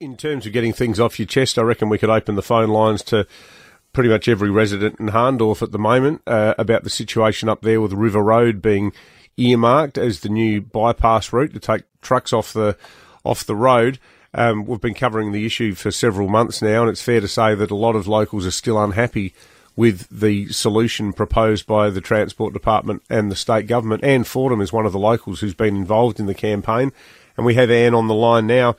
In terms of getting things off your chest, I reckon we could open the phone lines to pretty much every resident in Hahndorf at the moment uh, about the situation up there with River Road being earmarked as the new bypass route to take trucks off the off the road. Um, we've been covering the issue for several months now, and it's fair to say that a lot of locals are still unhappy with the solution proposed by the Transport Department and the state government. Anne Fordham is one of the locals who's been involved in the campaign, and we have Anne on the line now.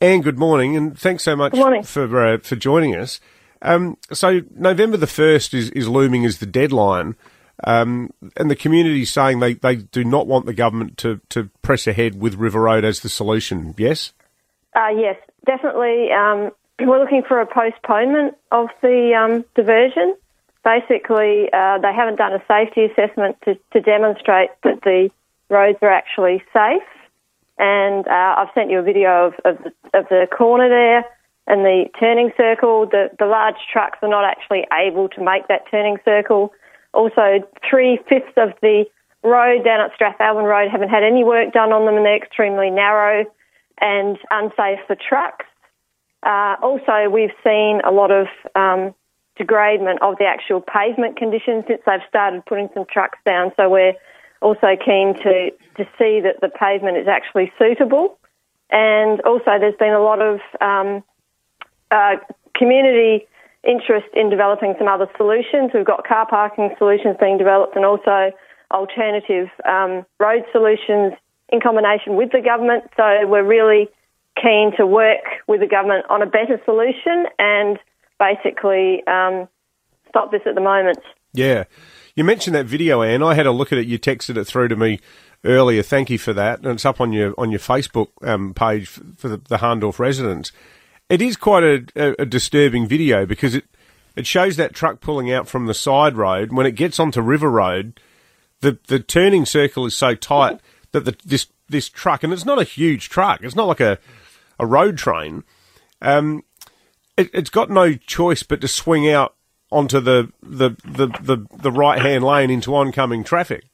Anne, good morning, and thanks so much for uh, for joining us. Um, so November the first is, is looming as the deadline, um, and the community is saying they, they do not want the government to, to press ahead with River Road as the solution. Yes. Uh, yes, definitely. Um, we're looking for a postponement of the um, diversion. Basically, uh, they haven't done a safety assessment to, to demonstrate that the roads are actually safe. And uh, I've sent you a video of, of, the, of the corner there and the turning circle. The, the large trucks are not actually able to make that turning circle. Also, three fifths of the road down at Strathalbyn Road haven't had any work done on them and they're extremely narrow and unsafe for trucks. Uh, also, we've seen a lot of um, degradement of the actual pavement conditions since they've started putting some trucks down. So we're also keen to, to see that the pavement is actually suitable. And also, there's been a lot of um, uh, community interest in developing some other solutions. We've got car parking solutions being developed and also alternative um, road solutions in combination with the government. So we're really keen to work with the government on a better solution and basically um, stop this at the moment. Yeah. You mentioned that video, Anne. I had a look at it. You texted it through to me earlier. Thank you for that. And it's up on your on your Facebook um, page for the, the Hahndorf residents. It is quite a, a, a, disturbing video because it it shows that truck pulling out from the side road. When it gets onto River Road, the the turning circle is so tight that the, this this truck, and it's not a huge truck. It's not like a a road train. Um, it, has got no choice but to swing out onto the the the, the, the right hand lane into oncoming traffic.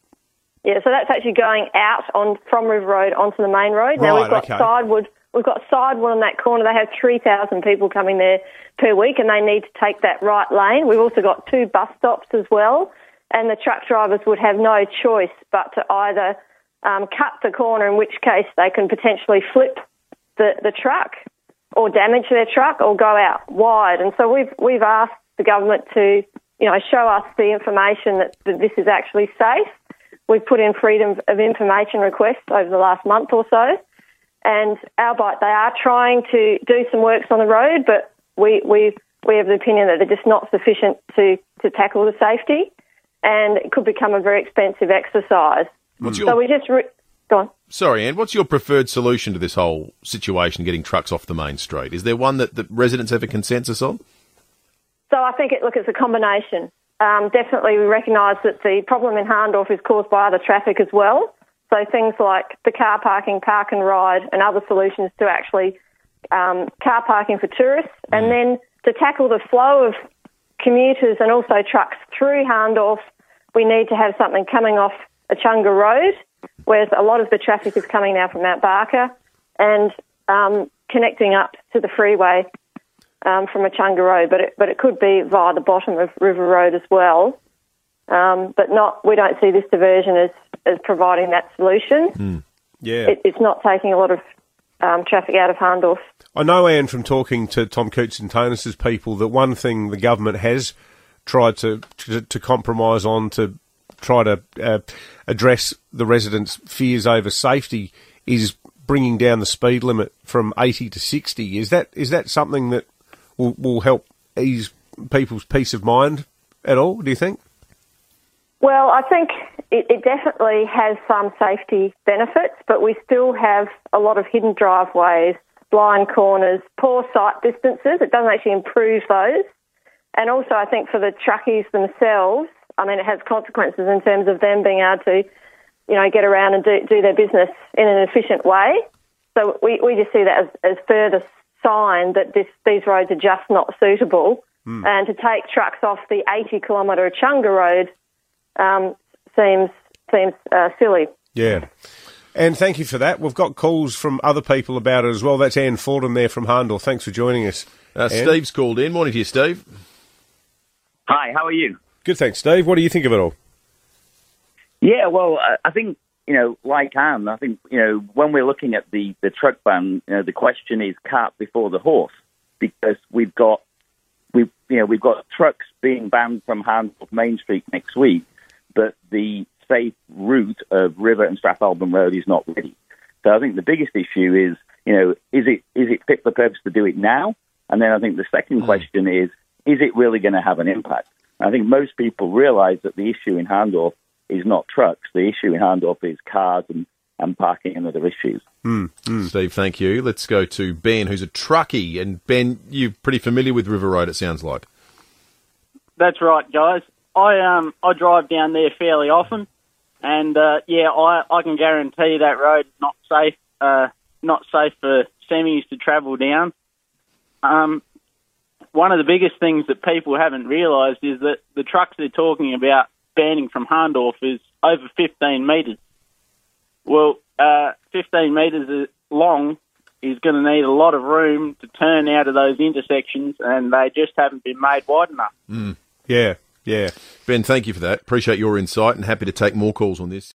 Yeah, so that's actually going out on from River Road onto the main road. Now right, we've got okay. Sidewood. We've got Sidewood on that corner. They have three thousand people coming there per week, and they need to take that right lane. We've also got two bus stops as well, and the truck drivers would have no choice but to either um, cut the corner, in which case they can potentially flip the, the truck or damage their truck or go out wide. And so we've we've asked the government to you know show us the information that, that this is actually safe. We've put in freedom of information requests over the last month or so, and Albite they are trying to do some works on the road, but we we we have the opinion that they're just not sufficient to to tackle the safety, and it could become a very expensive exercise. What's so we just re- go on. Sorry, Anne, what's your preferred solution to this whole situation, getting trucks off the main street? Is there one that, the residents have a consensus on? So I think, it, look, it's a combination. Um, definitely, we recognise that the problem in Hahndorf is caused by other traffic as well. So things like the car parking, park and ride, and other solutions to actually um, car parking for tourists, mm. and then to tackle the flow of commuters and also trucks through Hahndorf, we need to have something coming off Echunga Road whereas a lot of the traffic is coming now from Mount Barker and um, connecting up to the freeway um, from Echunga Road, but it, but it could be via the bottom of River Road as well. Um, but not, we don't see this diversion as, as providing that solution. Mm. Yeah, it, it's not taking a lot of um, traffic out of Hahndorf. I know, Anne, from talking to Tom Koutsantonis's people, that one thing the government has tried to, to, to compromise on to try to uh, address the residents' fears over safety is bringing down the speed limit from 80 to 60. Is that is that something that will, will help ease people's peace of mind at all, do you think? Well, I think it, it, definitely has some safety benefits, but we still have a lot of hidden driveways, blind corners, poor sight distances. It doesn't actually improve those. And also, I think for the truckies themselves, I mean, it has consequences in terms of them being able to, you know, get around and do, do their business in an efficient way. So we, we just see that as, as further sign that this, these roads are just not suitable. Mm. And to take trucks off the 80 kilometre Echunga Road um, seems seems uh, silly. Yeah. And thank you for that. We've got calls from other people about it as well. That's Anne Fordham there from Hahndorf. Thanks for joining us. Uh, Steve's called in. Morning to you, Steve. Hi, how are you? Good, thanks, Steve. What do you think of it all? Yeah, well, I think you know, like Anne, I think you know when we're looking at the the truck ban, you know, the question is cart before the horse because we've got we you know we've got trucks being banned from Hahndorf Main Street next week, but the safe route of River and Strathalbyn Road is not ready. So I think the biggest issue is you know is it is it fit for purpose to do it now? And then I think the second mm. question is is it really going to have an impact? I think most people realise that the issue in Hahndorf is not trucks. The issue in Hahndorf is cars and, and parking and other issues. Mm, mm. Steve, thank you. Let's go to Ben, who's a truckie. And Ben, you're pretty familiar with River Road, it sounds like. That's right, guys. I um I drive down there fairly often, and uh, yeah, I, I can guarantee that road is not safe. Uh, not safe for semis to travel down. Um, one of the biggest things that people haven't realised is that the trucks they're talking about banning from Hahndorf is over 15 metres. Well, uh, 15 metres long is going to need a lot of room to turn out of those intersections, and they just haven't been made wide enough. Mm. Yeah, yeah. Ben, thank you for that. Appreciate your insight and happy to take more calls on this.